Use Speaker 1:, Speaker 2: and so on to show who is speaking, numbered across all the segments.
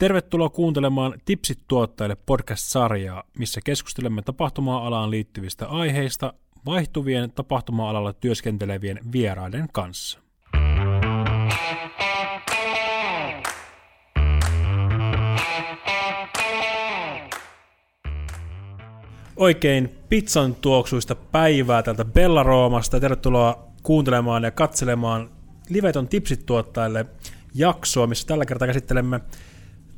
Speaker 1: Tervetuloa kuuntelemaan Tipsit tuottajille podcast-sarjaa, missä keskustelemme tapahtuma-alaan liittyvistä aiheista vaihtuvien tapahtuma-alalla työskentelevien vieraiden kanssa. Oikein pizzan tuoksuista päivää tältä Bellaroomasta. Tervetuloa kuuntelemaan ja katselemaan Liveton Tipsit tuottajille jaksoa, missä tällä kertaa käsittelemme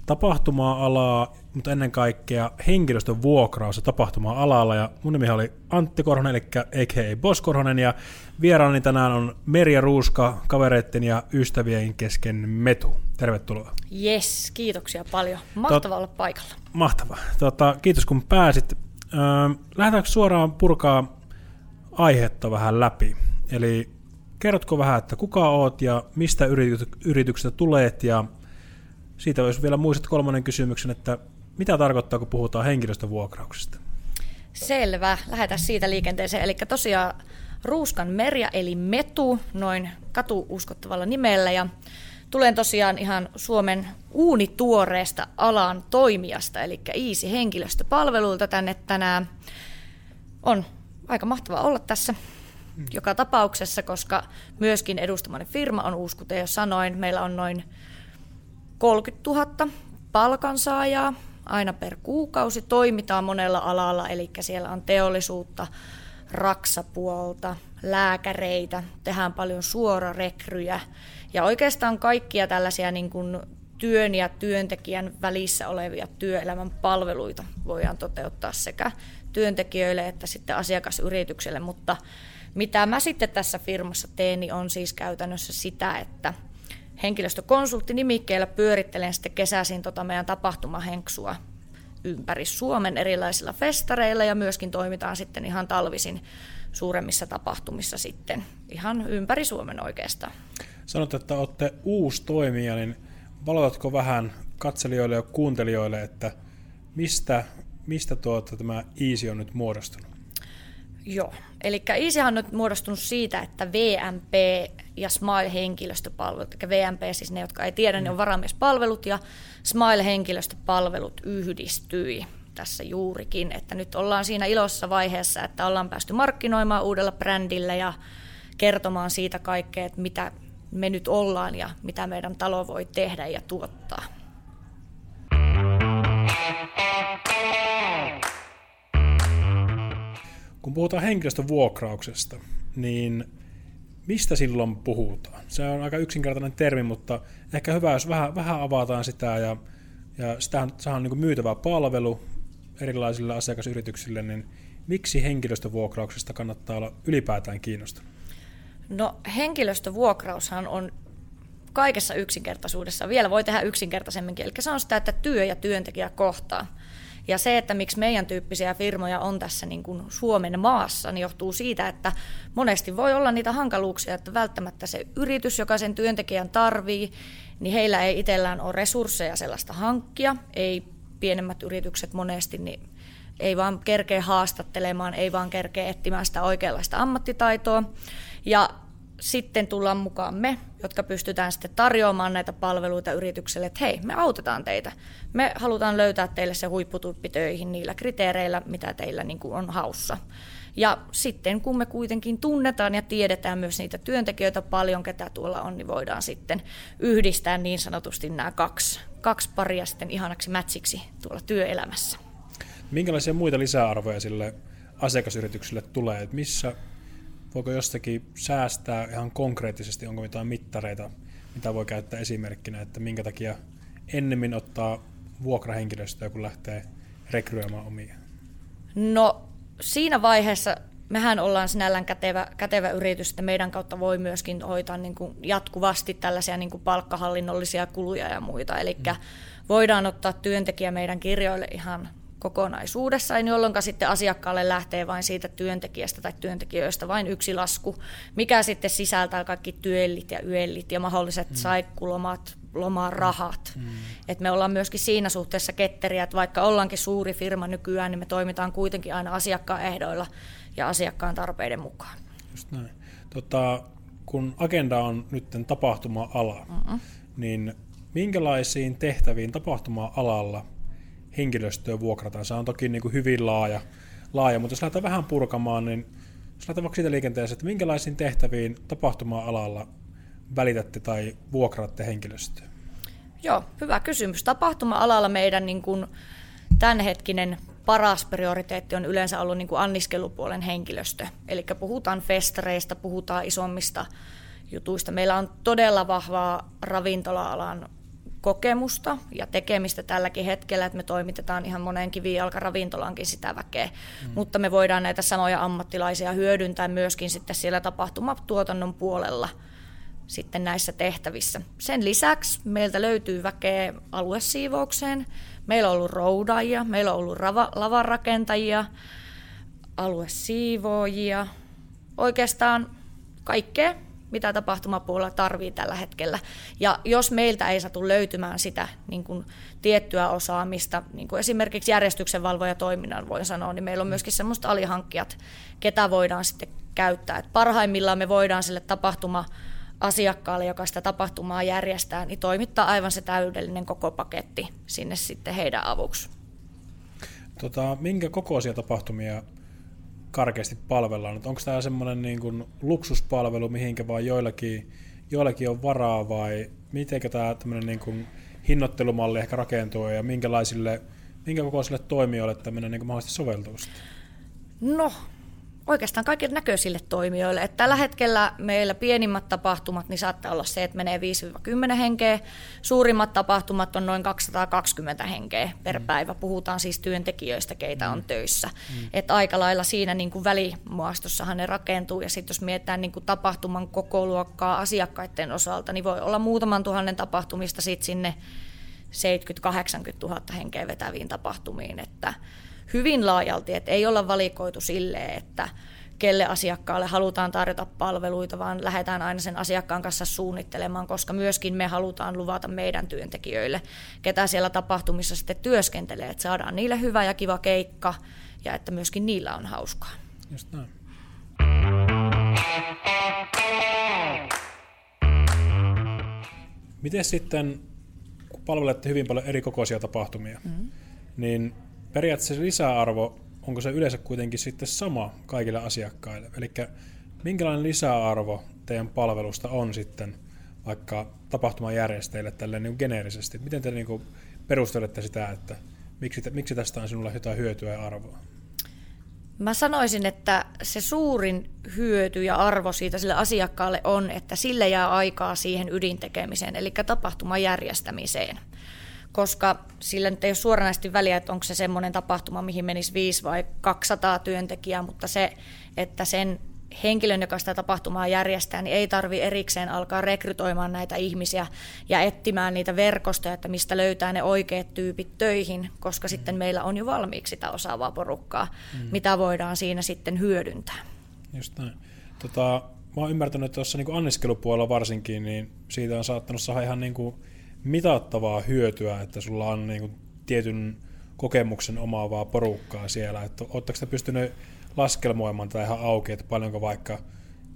Speaker 1: tapahtuma-alaa, mutta ennen kaikkea henkilöstön vuokraus ja tapahtuma-alalla. Ja mun nimi oli Antti Korhonen, eli a.k.a. Boss Korhonen, ja vieraani tänään on Merja Ruuska, kavereitten ja ystävien kesken Metu. Tervetuloa.
Speaker 2: Yes, kiitoksia paljon. Mahtava Tot, olla paikalla.
Speaker 1: Mahtavaa. Tota, kiitos kun pääsit. Öö, lähdetäänkö suoraan purkaa aihetta vähän läpi? Eli kerrotko vähän, että kuka oot ja mistä yrityksestä tulet ja siitä olisi vielä muistat kolmannen kysymyksen, että mitä tarkoittaa, kun puhutaan henkilöstövuokrauksesta?
Speaker 2: Selvä, lähdetään siitä liikenteeseen. Eli tosiaan Ruuskan merja eli Metu, noin katuuskottavalla nimellä. Ja tulen tosiaan ihan Suomen uunituoreesta alan toimijasta, eli Iisi henkilöstöpalveluilta tänne tänään. On aika mahtava olla tässä mm. joka tapauksessa, koska myöskin edustamani firma on uusi, kuten jo sanoin. Meillä on noin 30 000 palkansaajaa. Aina per kuukausi. Toimitaan monella alalla, eli siellä on teollisuutta, raksapuolta, lääkäreitä, tehdään paljon suorarekryjä. Ja oikeastaan kaikkia tällaisia niin kuin työn ja työntekijän välissä olevia työelämän palveluita voidaan toteuttaa sekä työntekijöille että sitten asiakasyritykselle, mutta mitä mä sitten tässä firmassa teen, niin on siis käytännössä sitä, että henkilöstökonsultti nimikkeellä pyörittelen sitten kesäisin tota meidän tapahtumahenksua ympäri Suomen erilaisilla festareilla ja myöskin toimitaan sitten ihan talvisin suuremmissa tapahtumissa sitten ihan ympäri Suomen oikeastaan.
Speaker 1: Sanot, että olette uusi toimija, niin valotatko vähän katselijoille ja kuuntelijoille, että mistä, mistä tuota, tämä Easy on nyt muodostunut?
Speaker 2: Joo, eli Easyhan on nyt muodostunut siitä, että VMP ja Smile-henkilöstöpalvelut, eli VMP siis ne, jotka ei tiedä, mm. ne on varamiespalvelut ja Smile-henkilöstöpalvelut yhdistyi tässä juurikin, että nyt ollaan siinä ilossa vaiheessa, että ollaan päästy markkinoimaan uudella brändillä ja kertomaan siitä kaikkea, että mitä me nyt ollaan ja mitä meidän talo voi tehdä ja tuottaa.
Speaker 1: Kun puhutaan henkilöstövuokrauksesta, niin mistä silloin puhutaan? Se on aika yksinkertainen termi, mutta ehkä hyvä, jos vähän, vähän avataan sitä ja, ja sehän on niin myytävä palvelu erilaisille asiakasyrityksille, niin miksi henkilöstövuokrauksesta kannattaa olla ylipäätään kiinnostunut?
Speaker 2: No henkilöstövuokraushan on kaikessa yksinkertaisuudessa. Vielä voi tehdä yksinkertaisemminkin. Eli se on sitä, että työ ja työntekijä kohtaa. Ja se, että miksi meidän tyyppisiä firmoja on tässä niin kuin Suomen maassa, niin johtuu siitä, että monesti voi olla niitä hankaluuksia, että välttämättä se yritys, joka sen työntekijän tarvii, niin heillä ei itsellään ole resursseja sellaista hankkia, ei pienemmät yritykset monesti, niin ei vaan kerkeä haastattelemaan, ei vaan kerkeä etsimään sitä oikeanlaista ammattitaitoa. Ja sitten tullaan mukaan me, jotka pystytään sitten tarjoamaan näitä palveluita yritykselle, että hei, me autetaan teitä. Me halutaan löytää teille se huipputuppi töihin niillä kriteereillä, mitä teillä niin on haussa. Ja sitten kun me kuitenkin tunnetaan ja tiedetään myös niitä työntekijöitä paljon, ketä tuolla on, niin voidaan sitten yhdistää niin sanotusti nämä kaksi, kaksi paria sitten ihanaksi mätsiksi tuolla työelämässä.
Speaker 1: Minkälaisia muita lisäarvoja sille asiakasyritykselle tulee? Että missä voiko jostakin säästää ihan konkreettisesti, onko mitään mittareita, mitä voi käyttää esimerkkinä, että minkä takia ennemmin ottaa vuokrahenkilöstöä, kun lähtee rekryämään omia?
Speaker 2: No siinä vaiheessa mehän ollaan sinällään kätevä, kätevä yritys, että meidän kautta voi myöskin hoitaa niin kuin jatkuvasti tällaisia niin kuin palkkahallinnollisia kuluja ja muita. Eli mm. voidaan ottaa työntekijä meidän kirjoille ihan kokonaisuudessaan, jolloin sitten asiakkaalle lähtee vain siitä työntekijästä tai työntekijöistä vain yksi lasku, mikä sitten sisältää kaikki työllit ja yöllit ja mahdolliset mm. saikkulomat, lomarahat. Mm. Et me ollaan myöskin siinä suhteessa ketteriä, että vaikka ollaankin suuri firma nykyään, niin me toimitaan kuitenkin aina asiakkaan ehdoilla ja asiakkaan tarpeiden mukaan.
Speaker 1: Just näin. Tota, kun agenda on nyt tapahtuma-ala, mm-hmm. niin minkälaisiin tehtäviin tapahtuma-alalla henkilöstöä vuokrataan? Se on toki niin kuin hyvin laaja, laaja, mutta jos lähdetään vähän purkamaan, niin jos lähdetään vaikka siitä liikenteeseen, että minkälaisiin tehtäviin tapahtuma-alalla välitätte tai vuokraatte henkilöstöä?
Speaker 2: Joo, hyvä kysymys. Tapahtuma-alalla meidän niin kuin tämänhetkinen paras prioriteetti on yleensä ollut niin kuin anniskelupuolen henkilöstö. Eli puhutaan festareista, puhutaan isommista jutuista. Meillä on todella vahvaa ravintola-alan kokemusta ja tekemistä tälläkin hetkellä, että me toimitetaan ihan moneen kivijalkaravintolankin sitä väkeä, mm. mutta me voidaan näitä samoja ammattilaisia hyödyntää myöskin sitten siellä tapahtumatuotannon puolella sitten näissä tehtävissä. Sen lisäksi meiltä löytyy väkeä aluesiivoukseen, meillä on ollut roudaajia, meillä on ollut rava, lavarakentajia, aluesiivoojia, oikeastaan kaikkea, mitä tapahtumapuolella tarvii tällä hetkellä. Ja jos meiltä ei satu löytymään sitä niin kuin tiettyä osaamista, niin kuin esimerkiksi järjestyksenvalvoja toiminnan voin sanoa, niin meillä on myöskin semmoista alihankkijat, ketä voidaan sitten käyttää. Et parhaimmillaan me voidaan sille tapahtuma asiakkaalle, joka sitä tapahtumaa järjestää, niin toimittaa aivan se täydellinen koko paketti sinne sitten heidän avuksi.
Speaker 1: Tota, minkä kokoisia tapahtumia karkeasti palvellaan? Onko tämä semmoinen niin kuin luksuspalvelu, mihinkä vaan joillakin, joillakin on varaa vai miten tämä tämmöinen niin kuin hinnoittelumalli ehkä rakentuu ja minkälaisille, minkä kokoisille toimijoille tämmöinen niin mahdollisesti soveltuu?
Speaker 2: No, oikeastaan kaikille näköisille toimijoille. Että tällä hetkellä meillä pienimmät tapahtumat niin saattaa olla se, että menee 5-10 henkeä. Suurimmat tapahtumat on noin 220 henkeä per mm. päivä. Puhutaan siis työntekijöistä, keitä mm. on töissä. Mm. Että aika lailla siinä niin kuin välimuastossahan ne rakentuu. Ja sitten jos mietitään niin kuin tapahtuman koko luokkaa asiakkaiden osalta, niin voi olla muutaman tuhannen tapahtumista sitten sinne 70-80 000 henkeä vetäviin tapahtumiin. Että hyvin laajalti, että ei olla valikoitu silleen, että kelle asiakkaalle halutaan tarjota palveluita, vaan lähdetään aina sen asiakkaan kanssa suunnittelemaan, koska myöskin me halutaan luvata meidän työntekijöille, ketä siellä tapahtumissa sitten työskentelee, että saadaan niille hyvä ja kiva keikka ja että myöskin niillä on hauskaa. Just näin.
Speaker 1: Miten sitten, kun palvelette hyvin paljon eri kokoisia tapahtumia, mm-hmm. niin periaatteessa lisäarvo, onko se yleensä kuitenkin sitten sama kaikille asiakkaille? Eli minkälainen lisäarvo teidän palvelusta on sitten vaikka tapahtuman järjestäjille tälle niin geneerisesti? Miten te niin perustelette sitä, että miksi, miksi tästä on sinulle jotain hyötyä ja arvoa?
Speaker 2: Mä sanoisin, että se suurin hyöty ja arvo siitä sille asiakkaalle on, että sille jää aikaa siihen ydintekemiseen, eli tapahtuman järjestämiseen koska sillä nyt ei ole suoranaisesti väliä, että onko se semmoinen tapahtuma, mihin menisi 5 vai 200 työntekijää, mutta se, että sen henkilön, joka sitä tapahtumaa järjestää, niin ei tarvi erikseen alkaa rekrytoimaan näitä ihmisiä ja etsimään niitä verkostoja, että mistä löytää ne oikeat tyypit töihin, koska mm. sitten meillä on jo valmiiksi sitä osaavaa porukkaa, mm. mitä voidaan siinä sitten hyödyntää.
Speaker 1: Just näin. Tota, mä oon ymmärtänyt, että tuossa niin anniskelupuolella varsinkin, niin siitä on saattanut saada ihan niin kuin mitattavaa hyötyä, että sulla on niin kuin tietyn kokemuksen omaavaa porukkaa siellä. Että oletteko te pystyneet laskelmoimaan tätä ihan auki, että paljonko vaikka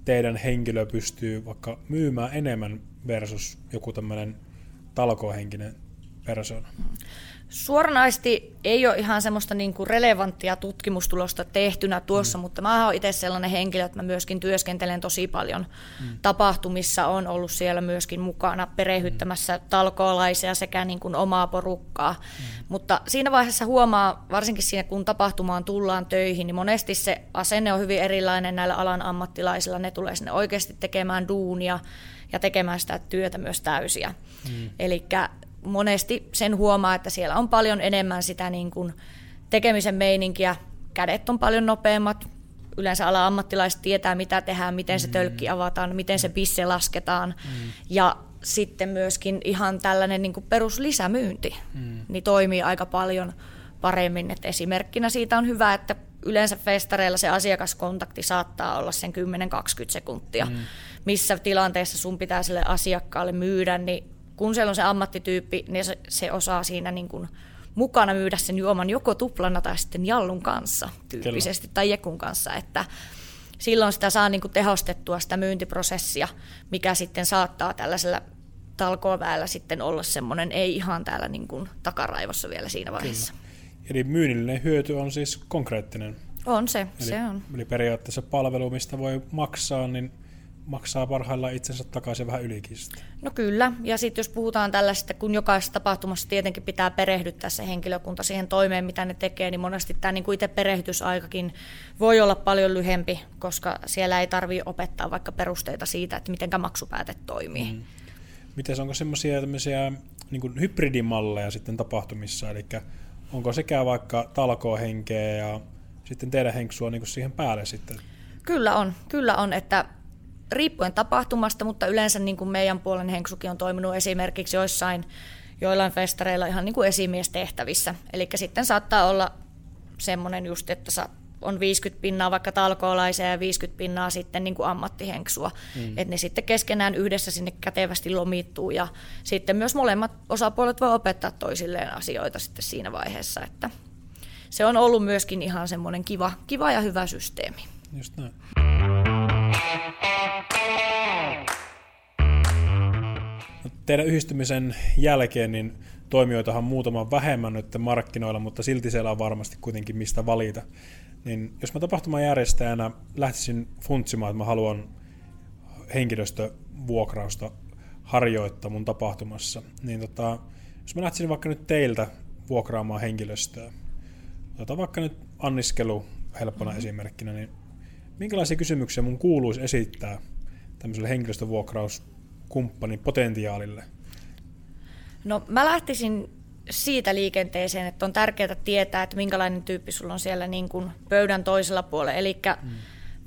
Speaker 1: teidän henkilö pystyy vaikka myymään enemmän versus joku tämmöinen talkohenkinen persona?
Speaker 2: Suoranaisesti ei ole ihan semmoista niin kuin relevanttia tutkimustulosta tehtynä tuossa, mm. mutta mä oon itse sellainen henkilö, että mä myöskin työskentelen tosi paljon mm. tapahtumissa, on ollut siellä myöskin mukana perehyttämässä mm. talkoolaisia sekä niin kuin omaa porukkaa. Mm. Mutta siinä vaiheessa huomaa, varsinkin siinä kun tapahtumaan tullaan töihin, niin monesti se asenne on hyvin erilainen näillä alan ammattilaisilla. Ne tulee sinne oikeasti tekemään duunia ja tekemään sitä työtä myös täysiä. Mm. Eli monesti sen huomaa, että siellä on paljon enemmän sitä niin kuin tekemisen meininkiä. Kädet on paljon nopeammat. Yleensä ala ammattilaiset tietää, mitä tehdään, miten se mm. tölkki avataan, miten se pisse lasketaan. Mm. Ja sitten myöskin ihan tällainen niin kuin peruslisämyynti mm. niin toimii aika paljon paremmin. Et esimerkkinä siitä on hyvä, että yleensä festareilla se asiakaskontakti saattaa olla sen 10-20 sekuntia. Mm. Missä tilanteessa sun pitää sille asiakkaalle myydä, niin kun siellä on se ammattityyppi, niin se, se osaa siinä niin kuin mukana myydä sen juoman joko tuplana tai sitten jallun kanssa tyyppisesti Kyllä. tai jekun kanssa, että silloin sitä saa niin kuin tehostettua sitä myyntiprosessia, mikä sitten saattaa tällaisella talkoväellä sitten olla semmoinen ei ihan täällä niin kuin takaraivossa vielä siinä vaiheessa.
Speaker 1: Kyllä. Eli myynnillinen hyöty on siis konkreettinen.
Speaker 2: On se,
Speaker 1: eli,
Speaker 2: se on.
Speaker 1: Eli periaatteessa palvelu, mistä voi maksaa, niin maksaa parhaillaan itsensä takaisin vähän ylikin
Speaker 2: No kyllä, ja sitten jos puhutaan tällaista, kun jokaisessa tapahtumassa tietenkin pitää perehdyttää se henkilökunta siihen toimeen, mitä ne tekee, niin monesti tämä niin itse perehdytysaikakin voi olla paljon lyhempi, koska siellä ei tarvitse opettaa vaikka perusteita siitä, että miten maksupääte toimii. Mm.
Speaker 1: Miten onko semmoisia tämmöisiä niin hybridimalleja sitten tapahtumissa, eli onko sekä vaikka talkohenkeä ja sitten teidän henksua niin siihen päälle sitten?
Speaker 2: Kyllä on, kyllä on, että riippuen tapahtumasta, mutta yleensä niin kuin meidän puolen henksukin on toiminut esimerkiksi joissain joillain festareilla ihan niin kuin esimiestehtävissä. Eli sitten saattaa olla semmoinen just, että on 50 pinnaa vaikka talkoolaisia ja 50 pinnaa sitten niin kuin ammattihenksua. Mm. Että ne sitten keskenään yhdessä sinne kätevästi lomittuu ja sitten myös molemmat osapuolet voi opettaa toisilleen asioita sitten siinä vaiheessa. Että se on ollut myöskin ihan semmoinen kiva, kiva ja hyvä systeemi.
Speaker 1: Just näin. Teidän yhdistymisen jälkeen niin toimijoitahan muutama vähemmän nyt markkinoilla, mutta silti siellä on varmasti kuitenkin mistä valita. Niin jos mä tapahtuman järjestäjänä lähtisin funtsimaan, että mä haluan henkilöstövuokrausta harjoittaa mun tapahtumassa, niin tota, jos mä lähtisin vaikka nyt teiltä vuokraamaan henkilöstöä, otetaan vaikka nyt anniskelu helppona mm-hmm. esimerkkinä, niin minkälaisia kysymyksiä mun kuuluisi esittää tämmöiselle henkilöstövuokrauskumppanin potentiaalille?
Speaker 2: No mä lähtisin siitä liikenteeseen, että on tärkeää tietää, että minkälainen tyyppi sulla on siellä niin kuin pöydän toisella puolella. Eli mm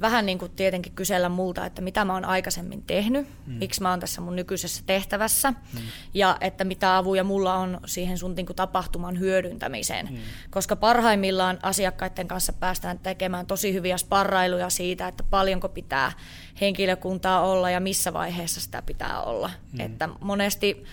Speaker 2: vähän niin kuin tietenkin kysellä multa, että mitä mä oon aikaisemmin tehnyt, mm. miksi mä oon tässä mun nykyisessä tehtävässä mm. ja että mitä avuja mulla on siihen sun niin kuin tapahtuman hyödyntämiseen. Mm. Koska parhaimmillaan asiakkaiden kanssa päästään tekemään tosi hyviä sparrailuja siitä, että paljonko pitää henkilökuntaa olla ja missä vaiheessa sitä pitää olla. Mm. Että monesti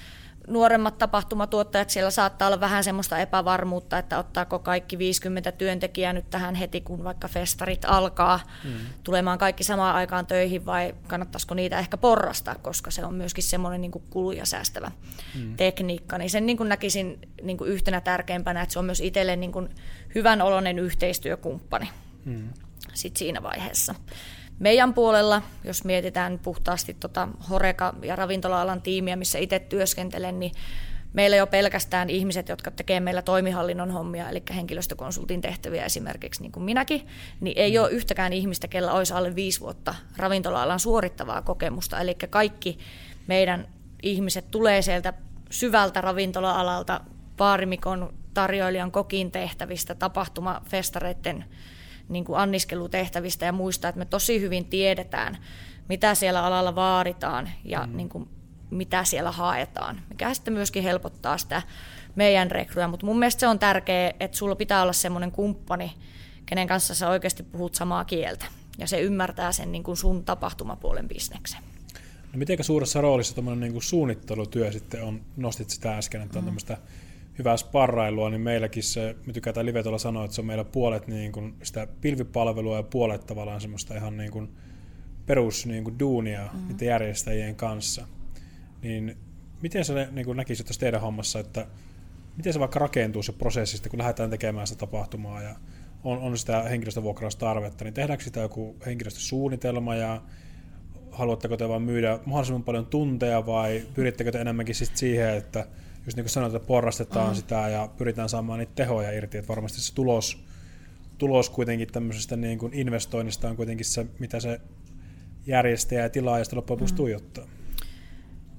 Speaker 2: nuoremmat tapahtumatuottajat, siellä saattaa olla vähän semmoista epävarmuutta, että ottaako kaikki 50 työntekijää nyt tähän heti, kun vaikka festarit alkaa mm. tulemaan kaikki samaan aikaan töihin, vai kannattaisiko niitä ehkä porrastaa, koska se on myöskin semmoinen niin kuluja säästävä mm. tekniikka. Niin sen niin kuin näkisin niin kuin yhtenä tärkeimpänä, että se on myös itselle niin kuin hyvän oloinen yhteistyökumppani mm. sit siinä vaiheessa. Meidän puolella, jos mietitään puhtaasti tota Horeka- ja ravintola-alan tiimiä, missä itse työskentelen, niin meillä jo pelkästään ihmiset, jotka tekee meillä toimihallinnon hommia, eli henkilöstökonsultin tehtäviä esimerkiksi, niin kuin minäkin, niin ei mm. ole yhtäkään ihmistä, kellä olisi alle viisi vuotta ravintola-alan suorittavaa kokemusta. Eli kaikki meidän ihmiset tulee sieltä syvältä ravintola-alalta, baarimikon, tarjoilijan, kokin tehtävistä, tapahtumafestareiden niin kuin anniskelutehtävistä ja muista, että me tosi hyvin tiedetään, mitä siellä alalla vaaditaan ja mm. niin kuin, mitä siellä haetaan, mikä sitten myöskin helpottaa sitä meidän rekryä. Mutta mun mielestä se on tärkeää, että sulla pitää olla semmoinen kumppani, kenen kanssa sä oikeasti puhut samaa kieltä ja se ymmärtää sen niin kuin sun tapahtumapuolen bisneksen.
Speaker 1: No miten suuressa roolissa tuommoinen niin suunnittelutyö sitten on, nostit sitä äsken, että on mm. tämmöistä hyvää sparrailua, niin meilläkin se, me tykätään Livetolla sanoa, että se on meillä puolet niin kuin sitä pilvipalvelua ja puolet tavallaan semmoista ihan niin kuin perus niin kuin duunia mm-hmm. niiden järjestäjien kanssa. Niin miten sä niin kuin näkisit tässä teidän hommassa, että miten se vaikka rakentuu se prosessi, kun lähdetään tekemään sitä tapahtumaa ja on, on sitä henkilöstövuokraustarvetta, niin tehdäänkö sitä joku henkilöstösuunnitelma ja haluatteko te vaan myydä mahdollisimman paljon tunteja vai pyrittekö te enemmänkin siihen, että just niin kuin sanoit, että porrastetaan mm. sitä ja pyritään saamaan niitä tehoja irti, että varmasti se tulos, tulos kuitenkin tämmöisestä niin kuin investoinnista on kuitenkin se, mitä se järjestäjä ja tilaaja sitten loppujen lopuksi mm. tuijottaa.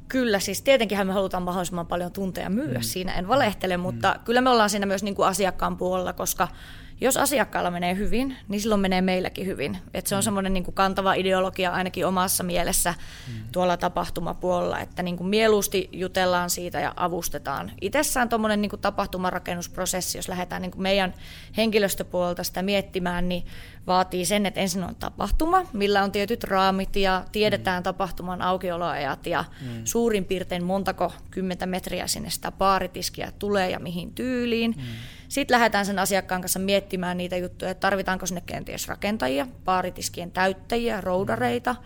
Speaker 2: Kyllä, siis tietenkin me halutaan mahdollisimman paljon tunteja myyä mm. siinä, en valehtele, mutta mm. kyllä me ollaan siinä myös niin kuin asiakkaan puolella, koska jos asiakkaalla menee hyvin, niin silloin menee meilläkin hyvin. Et se on mm. semmoinen niin kantava ideologia ainakin omassa mielessä mm. tuolla tapahtumapuolella, että niin kuin mieluusti jutellaan siitä ja avustetaan. Itsessään tuommoinen niin tapahtumarakennusprosessi, jos lähdetään niin kuin meidän henkilöstöpuolelta sitä miettimään, niin vaatii sen, että ensin on tapahtuma, millä on tietyt raamit ja tiedetään mm. tapahtuman aukioloajat ja mm. suurin piirtein montako kymmentä metriä sinne sitä baaritiskiä tulee ja mihin tyyliin. Mm. Sitten lähdetään sen asiakkaan kanssa miettimään niitä juttuja, että tarvitaanko sinne kenties rakentajia, baaritiskien täyttäjiä, roudareita,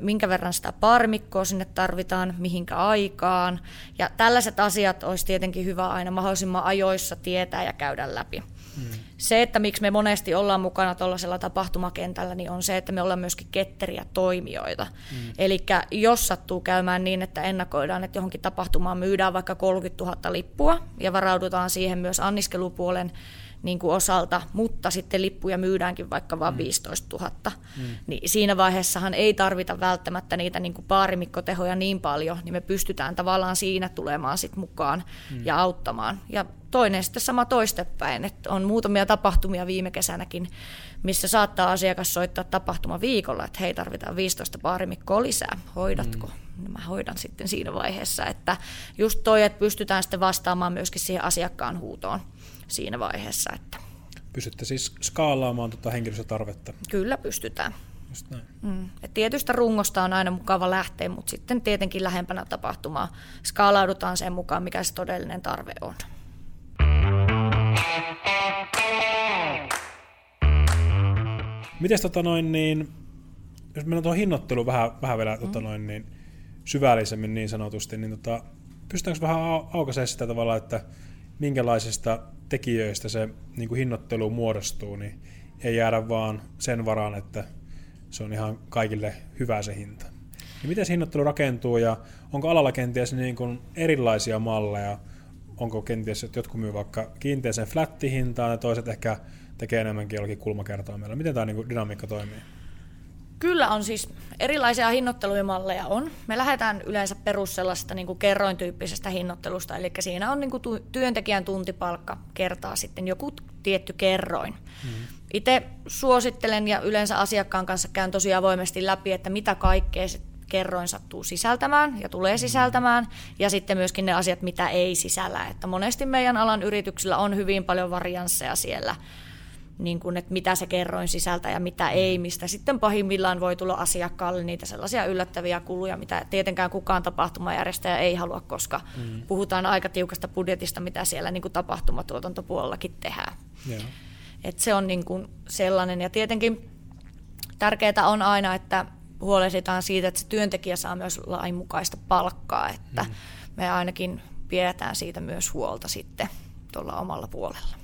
Speaker 2: minkä verran sitä parmikkoa sinne tarvitaan, mihinkä aikaan. Ja tällaiset asiat olisi tietenkin hyvä aina mahdollisimman ajoissa tietää ja käydä läpi. Mm. Se, että miksi me monesti ollaan mukana tuollaisella tapahtumakentällä, niin on se, että me ollaan myöskin ketteriä toimijoita. Mm. Eli jos sattuu käymään niin, että ennakoidaan, että johonkin tapahtumaan myydään vaikka 30 000 lippua ja varaudutaan siihen myös anniskelupuolen niin kuin osalta, mutta sitten lippuja myydäänkin vaikka vain mm. 15 000, mm. niin siinä vaiheessahan ei tarvita välttämättä niitä niin kuin paarimikkotehoja niin paljon, niin me pystytään tavallaan siinä tulemaan sit mukaan mm. ja auttamaan. Ja toinen sitten sama toistepäin, että on muutamia tapahtumia viime kesänäkin, missä saattaa asiakas soittaa tapahtuma viikolla, että hei tarvitaan 15 paarimikkoa lisää, hoidatko? Mm. No mä hoidan sitten siinä vaiheessa, että just toi, että pystytään sitten vastaamaan myöskin siihen asiakkaan huutoon siinä vaiheessa. Että
Speaker 1: Pystytte siis skaalaamaan tuota henkilöstötarvetta?
Speaker 2: Kyllä pystytään. Just näin. Mm. Et tietystä rungosta on aina mukava lähteä, mutta sitten tietenkin lähempänä tapahtumaa skaalaudutaan sen mukaan, mikä se todellinen tarve on.
Speaker 1: Miten tota noin, niin, jos mennään tuohon hinnoitteluun vähän, vähän vielä tota mm. tota noin, niin, syvällisemmin niin sanotusti, niin tota, pystytäänkö vähän aukaisemaan sitä tavalla, että minkälaisista tekijöistä se niin kuin hinnoittelu muodostuu, niin ei jäädä vaan sen varaan, että se on ihan kaikille hyvä se hinta. Ja miten se hinnoittelu rakentuu ja onko alalla kenties niin kuin erilaisia malleja? Onko kenties, että jotkut myy vaikka kiinteäseen flattihintaan ja toiset ehkä tekee enemmänkin jollakin kulmakertoimella. Miten tämä niin kuin dynamiikka toimii?
Speaker 2: Kyllä on siis erilaisia hinnoittelumalleja on. Me lähdetään yleensä perus sellaista niin kerrointyyppisestä hinnoittelusta, eli siinä on niin kuin työntekijän tuntipalkka kertaa sitten joku tietty kerroin. Mm. Itse suosittelen ja yleensä asiakkaan kanssa käyn tosi avoimesti läpi, että mitä kaikkea se kerroin sattuu sisältämään ja tulee sisältämään, ja sitten myöskin ne asiat, mitä ei sisällä. Että monesti meidän alan yrityksillä on hyvin paljon variansseja siellä niin kuin, että mitä se kerroin sisältä ja mitä ei, mistä sitten pahimmillaan voi tulla asiakkaalle niitä sellaisia yllättäviä kuluja, mitä tietenkään kukaan tapahtumajärjestäjä ei halua, koska mm. puhutaan aika tiukasta budjetista, mitä siellä niin kuin tapahtumatuotantopuolellakin tehdään. Yeah. Et se on niin kuin sellainen, ja tietenkin tärkeää on aina, että huolehditaan siitä, että se työntekijä saa myös lainmukaista palkkaa, että mm. me ainakin pidetään siitä myös huolta sitten tuolla omalla puolella.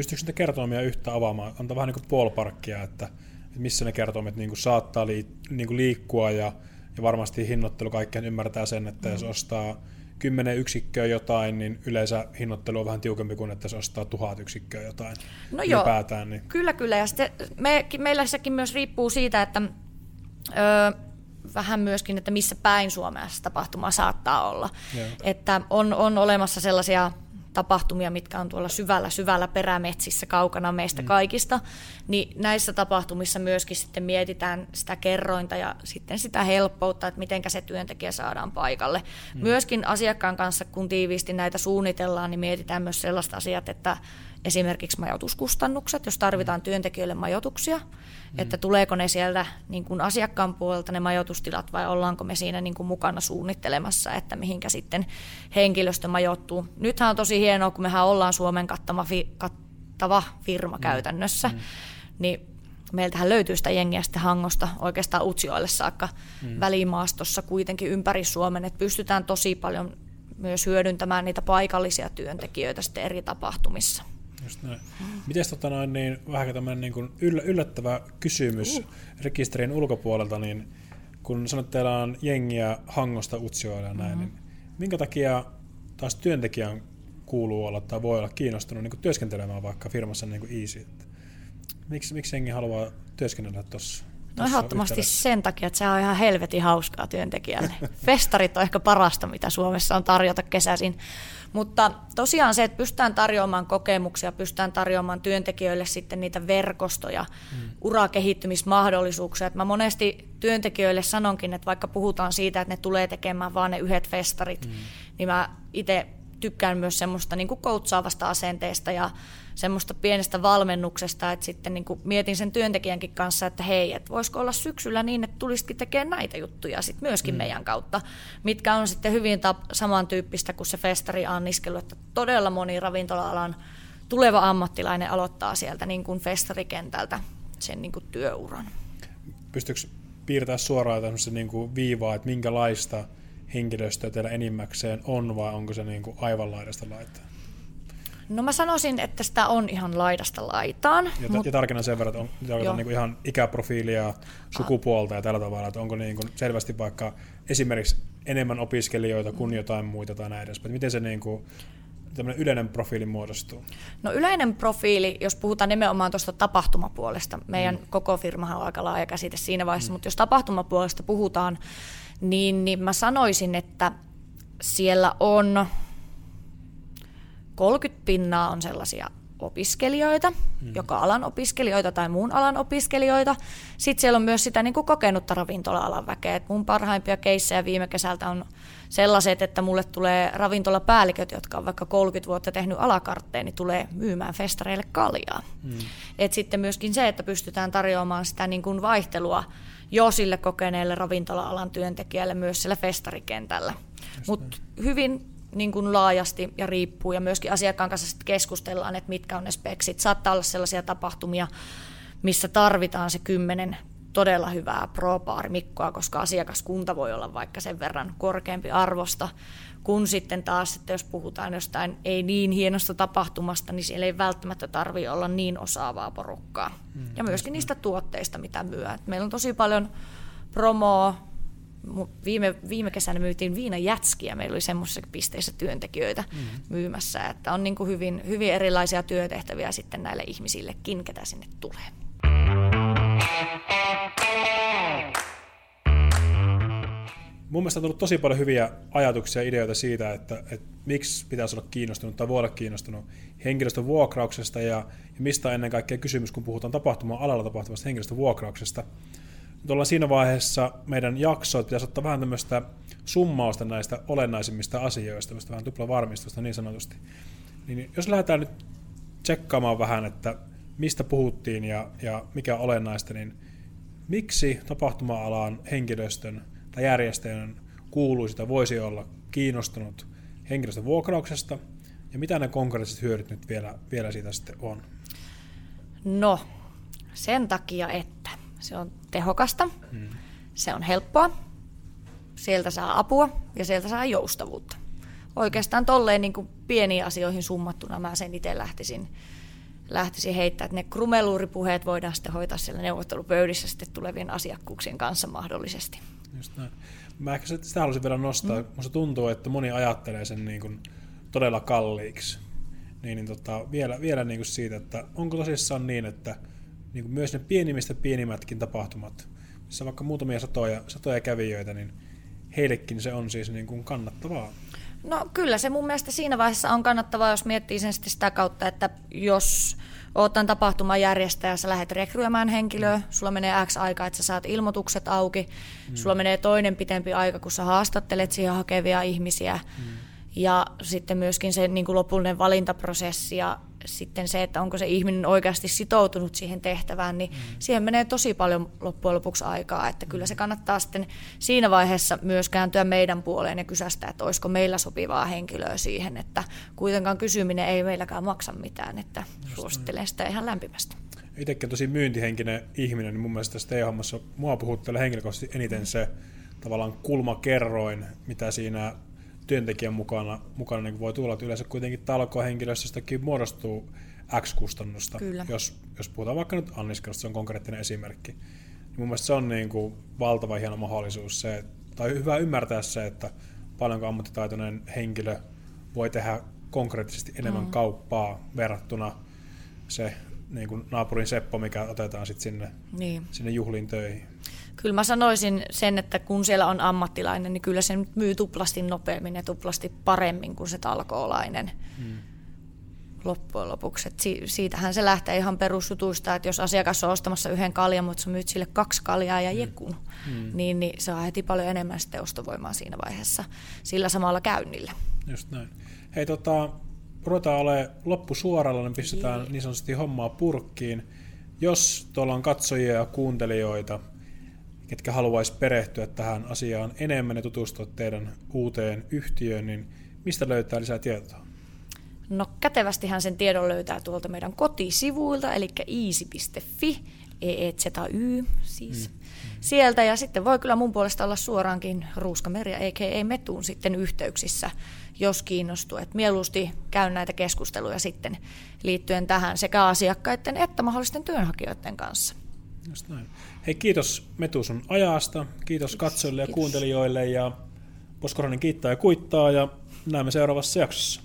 Speaker 1: Pystyykö niitä kertomia yhtä avaamaan? Antaa vähän niin kuin puoliparkkia, että, missä ne kertoimet niin kuin saattaa li, niin kuin liikkua ja, ja varmasti hinnoittelu kaikkien ymmärtää sen, että mm. jos ostaa kymmenen yksikköä jotain, niin yleensä hinnoittelu on vähän tiukempi kuin että se ostaa tuhat yksikköä jotain
Speaker 2: no joo, niin. Kyllä, kyllä. Ja sitten me, meillä sekin myös riippuu siitä, että öö, vähän myöskin, että missä päin Suomessa tapahtuma saattaa olla. Joo. Että on, on olemassa sellaisia tapahtumia, mitkä on tuolla syvällä, syvällä perämetsissä kaukana meistä mm. kaikista, niin näissä tapahtumissa myöskin sitten mietitään sitä kerrointa ja sitten sitä helppoutta, että miten se työntekijä saadaan paikalle. Mm. Myöskin asiakkaan kanssa, kun tiiviisti näitä suunnitellaan, niin mietitään myös sellaista asiat, että esimerkiksi majoituskustannukset, jos tarvitaan työntekijöille majoituksia, mm. että tuleeko ne sieltä niin kuin asiakkaan puolelta ne majoitustilat vai ollaanko me siinä niin kuin mukana suunnittelemassa, että mihinkä sitten henkilöstö majoittuu. Nythän on tosi hienoa, kun mehän ollaan Suomen kattava, fi, kattava firma mm. käytännössä, mm. niin meiltähän löytyy sitä jengiä sitten Hangosta oikeastaan Utsioille saakka mm. välimaastossa kuitenkin ympäri Suomen, että pystytään tosi paljon myös hyödyntämään niitä paikallisia työntekijöitä sitten eri tapahtumissa.
Speaker 1: Just näin. Miten tota noin, niin, vähän tämmöinen niin kuin yllättävä kysymys uh. rekisterin ulkopuolelta, niin kun sanoit, että teillä on jengiä Hangosta Utsioilla ja näin, mm-hmm. niin minkä takia taas työntekijän kuuluu olla tai voi olla kiinnostunut niin kuin työskentelemään vaikka firmassa niin kuin Easy? Miksi, miksi jengi haluaa työskennellä tuossa?
Speaker 2: No ehdottomasti sen takia, että se on ihan helvetin hauskaa työntekijälle. Festarit on ehkä parasta, mitä Suomessa on tarjota kesäisin. Mutta tosiaan se, että pystytään tarjoamaan kokemuksia, pystytään tarjoamaan työntekijöille sitten niitä verkostoja, mm. urakehittymismahdollisuuksia. Että mä monesti työntekijöille sanonkin, että vaikka puhutaan siitä, että ne tulee tekemään vaan ne yhdet festarit, mm. niin mä itse tykkään myös semmoista niin kuin koutsaavasta asenteesta ja semmoista pienestä valmennuksesta, että sitten niin kuin mietin sen työntekijänkin kanssa, että hei, että voisiko olla syksyllä niin, että tulisitkin tekemään näitä juttuja sitten myöskin mm. meidän kautta, mitkä on sitten hyvin tap- samantyyppistä kuin se festari anniskelu, että todella moni ravintola-alan tuleva ammattilainen aloittaa sieltä niin kuin festarikentältä sen niin kuin työuran.
Speaker 1: Pystyykö piirtää suoraan tämmöistä niin kuin viivaa, että minkälaista henkilöstöä teillä enimmäkseen on, vai onko se niin kuin aivan laidasta laitaan?
Speaker 2: No mä sanoisin, että sitä on ihan laidasta laitaan.
Speaker 1: Ja, mut... ja tarkennan sen verran, että on, on niin kuin ihan ikäprofiilia, sukupuolta ja tällä tavalla, että onko niin kuin selvästi vaikka esimerkiksi enemmän opiskelijoita kuin jotain muita tai näin edespäin. Miten se niin kuin, tämmöinen yleinen profiili muodostuu?
Speaker 2: No yleinen profiili, jos puhutaan nimenomaan tuosta tapahtumapuolesta, meidän mm. koko firmahan on aika laaja käsite siinä vaiheessa, mm. mutta jos tapahtumapuolesta puhutaan, niin, niin mä sanoisin, että siellä on 30 pinnaa on sellaisia opiskelijoita, mm. joka alan opiskelijoita tai muun alan opiskelijoita. Sitten siellä on myös sitä niin kuin kokenutta ravintola-alan väkeä. Et mun parhaimpia keissejä viime kesältä on sellaiset, että mulle tulee ravintolapäälliköt, jotka on vaikka 30 vuotta tehnyt alakartteen, niin tulee myymään festareille kaljaa. Mm. Et sitten myöskin se, että pystytään tarjoamaan sitä niin kuin vaihtelua jo sille kokeneelle ravintola-alan työntekijälle myös siellä festarikentällä. Mutta hyvin niin kuin laajasti ja riippuu ja myöskin asiakkaan kanssa sitten keskustellaan, että mitkä on ne speksit. Saattaa olla sellaisia tapahtumia, missä tarvitaan se kymmenen todella hyvää pro-baarimikkoa, koska asiakaskunta voi olla vaikka sen verran korkeampi arvosta, kun sitten taas, että jos puhutaan jostain ei niin hienosta tapahtumasta, niin siellä ei välttämättä tarvitse olla niin osaavaa porukkaa. Mm, ja myöskin niistä tuotteista, mitä myy. Meillä on tosi paljon promoa, viime, viime kesänä myytiin viinajätskiä, meillä oli semmoisissa pisteissä työntekijöitä mm-hmm. myymässä, että on niin kuin hyvin, hyvin erilaisia työtehtäviä sitten näille ihmisillekin, ketä sinne tulee.
Speaker 1: Mun mielestä on tullut tosi paljon hyviä ajatuksia ja ideoita siitä, että, että miksi pitäisi olla kiinnostunut tai voi olla kiinnostunut henkilöstön vuokrauksesta ja, ja mistä on ennen kaikkea kysymys, kun puhutaan tapahtuma-alalla tapahtuvasta henkilöstön vuokrauksesta. Nyt ollaan siinä vaiheessa meidän jaksoa, että pitäisi ottaa vähän tämmöistä summausta näistä olennaisimmista asioista, tämmöistä vähän tuplavarmistusta niin sanotusti. Niin jos lähdetään nyt tsekkaamaan vähän, että mistä puhuttiin ja, ja mikä on olennaista, niin miksi tapahtuma-alan henkilöstön tai järjestäjän kuuluisi tai voisi olla kiinnostunut henkilöstön vuokrauksesta ja mitä ne konkreettiset hyödyt nyt vielä, vielä siitä sitten on?
Speaker 2: No, sen takia, että se on tehokasta, hmm. se on helppoa, sieltä saa apua ja sieltä saa joustavuutta. Oikeastaan tolleen niin kuin pieniin asioihin summattuna mä sen itse lähtisin, lähtisin heittää, että ne krumeluuripuheet voidaan sitten hoitaa siellä neuvottelupöydissä sitten tulevien asiakkuuksien kanssa mahdollisesti.
Speaker 1: Just näin. Mä ehkä sitä haluaisin vielä nostaa. Mm. Musta tuntuu, että moni ajattelee sen niin kuin todella kalliiksi. Niin, niin tota, vielä, vielä niin kuin siitä, että onko tosissaan niin, että niin kuin myös ne pienimmistä pienimmätkin tapahtumat, missä vaikka muutamia satoja, satoja kävijöitä, niin heillekin se on siis niin kuin kannattavaa.
Speaker 2: No kyllä se mun mielestä siinä vaiheessa on kannattavaa, jos miettii sen sitten sitä kautta, että jos oot tämän tapahtuman järjestäjä, sä lähdet rekryämään henkilöä, mm. sulla menee X aika, että sä saat ilmoitukset auki, mm. sulla menee toinen pitempi aika, kun sä haastattelet siihen hakevia ihmisiä, mm. ja sitten myöskin se niin kuin lopullinen valintaprosessi ja sitten se, että onko se ihminen oikeasti sitoutunut siihen tehtävään, niin mm. siihen menee tosi paljon loppujen lopuksi aikaa, että kyllä se kannattaa sitten siinä vaiheessa myös kääntyä meidän puoleen ja kysästä, että olisiko meillä sopivaa henkilöä siihen, että kuitenkaan kysyminen ei meilläkään maksa mitään, että Just suosittelen sitä ihan lämpimästi.
Speaker 1: Itsekin tosi myyntihenkinen ihminen, niin mun mielestä tässä teidän hommassa mua puhuttelee henkilökohtaisesti eniten se tavallaan kulmakerroin, mitä siinä työntekijän mukana, mukana niin voi tulla, että yleensä kuitenkin talkohenkilöstöstäkin muodostuu X-kustannusta. Kyllä. Jos, jos puhutaan vaikka nyt anniskelusta, se on konkreettinen esimerkki. Niin mun mielestä se on niin kuin valtava hieno mahdollisuus, se, tai hyvä ymmärtää se, että paljonko ammattitaitoinen henkilö voi tehdä konkreettisesti enemmän mm. kauppaa verrattuna se niin kuin naapurin Seppo, mikä otetaan sitten sinne, niin. sinne juhliin töihin
Speaker 2: kyllä mä sanoisin sen, että kun siellä on ammattilainen, niin kyllä se myy tuplasti nopeammin ja tuplasti paremmin kuin se talkoolainen. Hmm. Loppujen lopuksi. Et si- siitähän se lähtee ihan perusjutuista, että jos asiakas on ostamassa yhden kaljan, mutta sä myyt sille kaksi kaljaa ja hmm. jekun, hmm. Niin, niin se on heti paljon enemmän sitten ostovoimaa siinä vaiheessa sillä samalla käynnillä.
Speaker 1: Just näin. Hei, tota, ruvetaan ole loppusuoralla, niin pistetään niin sanotusti hommaa purkkiin. Jos tuolla on katsojia ja kuuntelijoita, ketkä haluaisi perehtyä tähän asiaan enemmän ja tutustua teidän uuteen yhtiöön, niin mistä löytää lisää tietoa?
Speaker 2: No kätevästihän sen tiedon löytää tuolta meidän kotisivuilta, eli easy.fi, EEZY siis. Mm. Sieltä ja sitten voi kyllä mun puolesta olla suoraankin Ruuskameria, eikä ei metuun sitten yhteyksissä, jos kiinnostuu. Et mieluusti käyn näitä keskusteluja sitten liittyen tähän sekä asiakkaiden että mahdollisten työnhakijoiden kanssa.
Speaker 1: Just näin. Hei kiitos Metu sun ajasta, kiitos, katsojille ja kiitos. kuuntelijoille ja Poskoronen kiittää ja kuittaa ja näemme seuraavassa jaksossa.